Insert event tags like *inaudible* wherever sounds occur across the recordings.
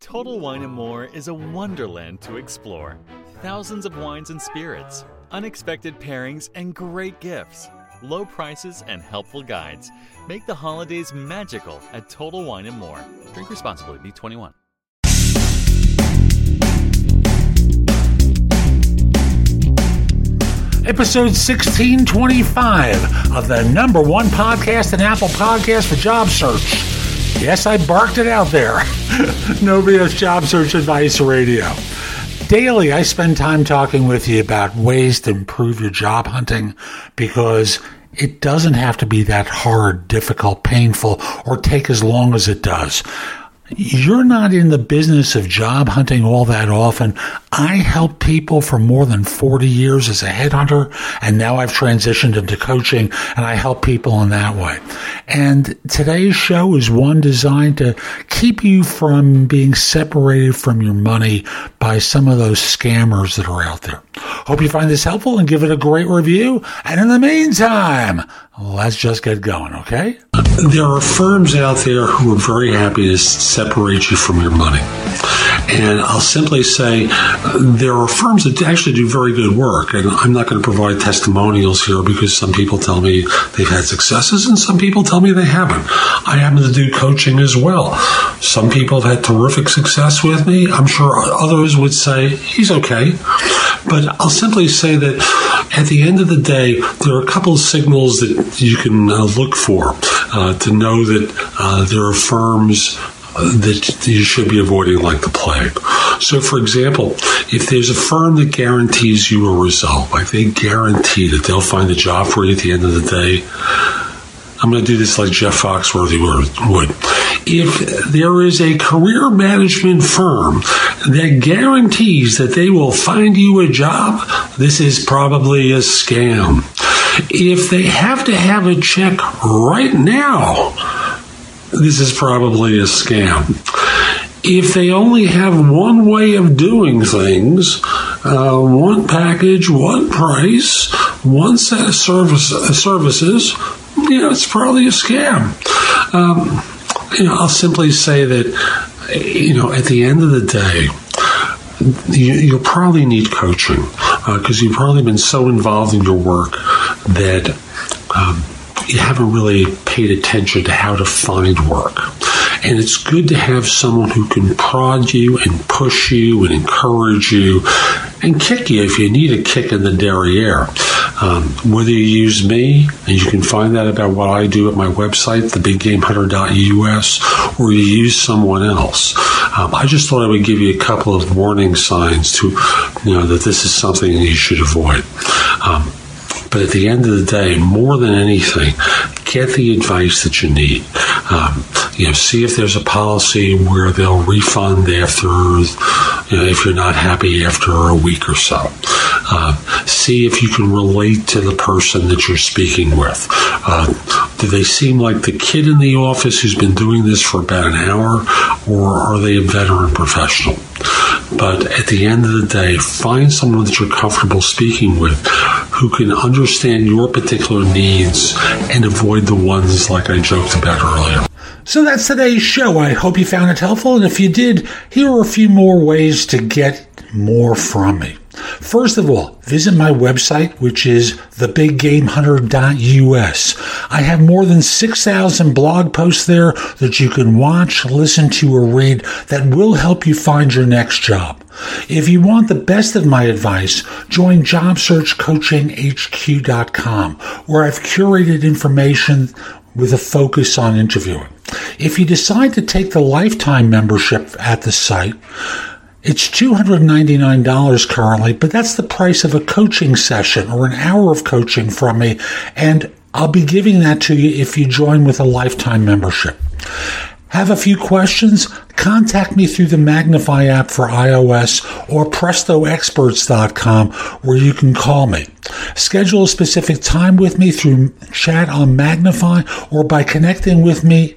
Total Wine and More is a wonderland to explore. Thousands of wines and spirits, unexpected pairings, and great gifts. Low prices and helpful guides make the holidays magical at Total Wine and More. Drink responsibly. Be 21. episode 1625 of the number one podcast and Apple Podcast for job search. Yes, I barked it out there. *laughs* No BS job search advice radio. Daily, I spend time talking with you about ways to improve your job hunting because it doesn't have to be that hard, difficult, painful, or take as long as it does you're not in the business of job hunting all that often. I help people for more than 40 years as a headhunter, and now I've transitioned into coaching and I help people in that way. And today's show is one designed to keep you from being separated from your money by some of those scammers that are out there. Hope you find this helpful and give it a great review. And in the meantime, let's just get going, okay? There are firms out there who are very happy to separate you from your money. And I'll simply say there are firms that actually do very good work. And I'm not going to provide testimonials here because some people tell me they've had successes and some people tell me they haven't. I happen to do coaching as well. Some people have had terrific success with me. I'm sure others would say he's okay. But I'll simply say that at the end of the day, there are a couple of signals that you can uh, look for uh, to know that uh, there are firms that you should be avoiding like the plague. So, for example, if there's a firm that guarantees you a result, like they guarantee that they'll find a job for you at the end of the day, I'm going to do this like Jeff Foxworthy would. If there is a career management firm that guarantees that they will find you a job, this is probably a scam. If they have to have a check right now, this is probably a scam. If they only have one way of doing things, uh, one package, one price, one set of service, uh, services, you know, it's probably a scam. Um, you know, I'll simply say that, you know, at the end of the day, you, will probably need coaching because uh, you've probably been so involved in your work that um, you haven't really paid attention to how to find work. And it's good to have someone who can prod you and push you and encourage you and kick you if you need a kick in the derriere. Um, whether you use me, and you can find that about what I do at my website, thebiggamehunter.us, or you use someone else. Um, I just thought I would give you a couple of warning signs to, you know, that this is something you should avoid. Um, but at the end of the day, more than anything, get the advice that you need. Um, you know, see if there's a policy where they'll refund after, you know, if you're not happy after a week or so. Uh, see if you can relate to the person that you're speaking with. Uh, do they seem like the kid in the office who's been doing this for about an hour, or are they a veteran professional? But at the end of the day, find someone that you're comfortable speaking with who can understand your particular needs and avoid the ones like I joked about earlier. So that's today's show. I hope you found it helpful. And if you did, here are a few more ways to get more from me. First of all, visit my website, which is thebiggamehunter.us. I have more than 6,000 blog posts there that you can watch, listen to, or read that will help you find your next job. If you want the best of my advice, join JobSearchCoachingHQ.com, where I've curated information with a focus on interviewing. If you decide to take the lifetime membership at the site, it's $299 currently, but that's the price of a coaching session or an hour of coaching from me. And I'll be giving that to you if you join with a lifetime membership. Have a few questions? Contact me through the Magnify app for iOS or PrestoExperts.com where you can call me. Schedule a specific time with me through chat on Magnify or by connecting with me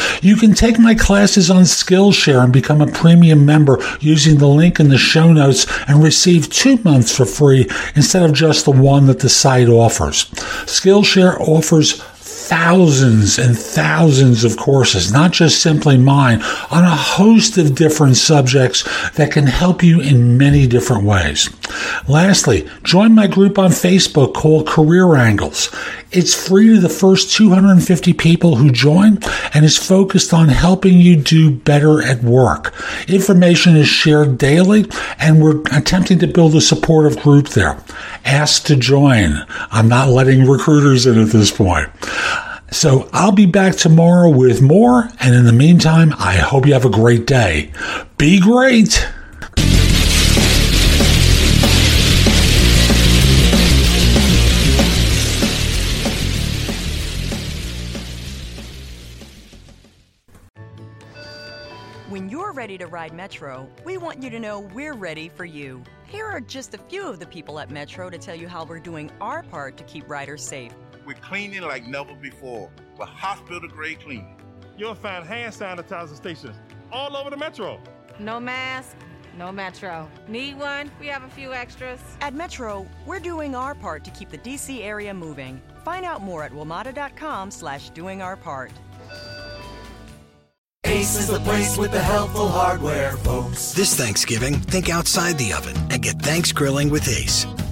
You can take my classes on Skillshare and become a premium member using the link in the show notes and receive two months for free instead of just the one that the site offers. Skillshare offers thousands and thousands of courses, not just simply mine, on a host of different subjects that can help you in many different ways. Lastly, join my group on Facebook called Career Angles. It's free to the first 250 people who join and is focused on helping you do better at work. Information is shared daily and we're attempting to build a supportive group there. Ask to join. I'm not letting recruiters in at this point. So I'll be back tomorrow with more. And in the meantime, I hope you have a great day. Be great. When you're ready to ride Metro, we want you to know we're ready for you. Here are just a few of the people at Metro to tell you how we're doing our part to keep riders safe. We're cleaning like never before with hospital grade cleaning. You'll find hand sanitizer stations all over the metro. No mask, no Metro. Need one? We have a few extras. At Metro, we're doing our part to keep the DC area moving. Find out more at WMATA.com slash doing our part. Ace is the place with the helpful hardware, folks. This Thanksgiving, think outside the oven and get thanks grilling with Ace.